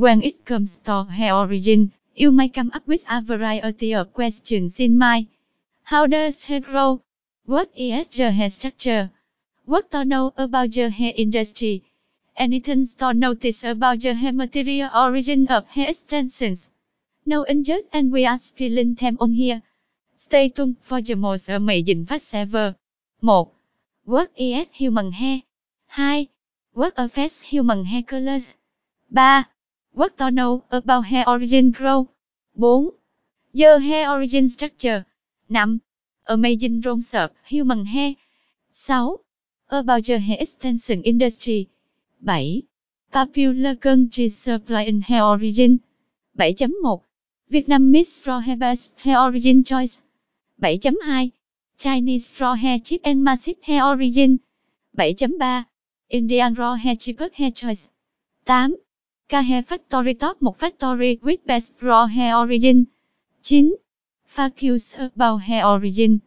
When it comes to hair origin, you may come up with a variety of questions in mind. How does hair grow? What is the hair structure? What to know about the hair industry? Anything to notice about the hair material origin of hair extensions? No injured and we are spilling them on here. Stay tuned for the most amazing facts ever. 1. What is human hair? 2. What affects human hair colors? 3. What to know about hair origin grow? 4. The hair origin structure. 5. Amazing rules human hair. 6. About the hair extension industry. 7. Popular countries supplying hair origin. 7.1. Vietnamese raw hair best hair origin choice. 7.2. Chinese raw hair chip and massive hair origin. 7.3. Indian raw hair cheapest hair choice. 8. K Factory Top 1 Factory with best raw hair origin. 9. Facts about hair origin.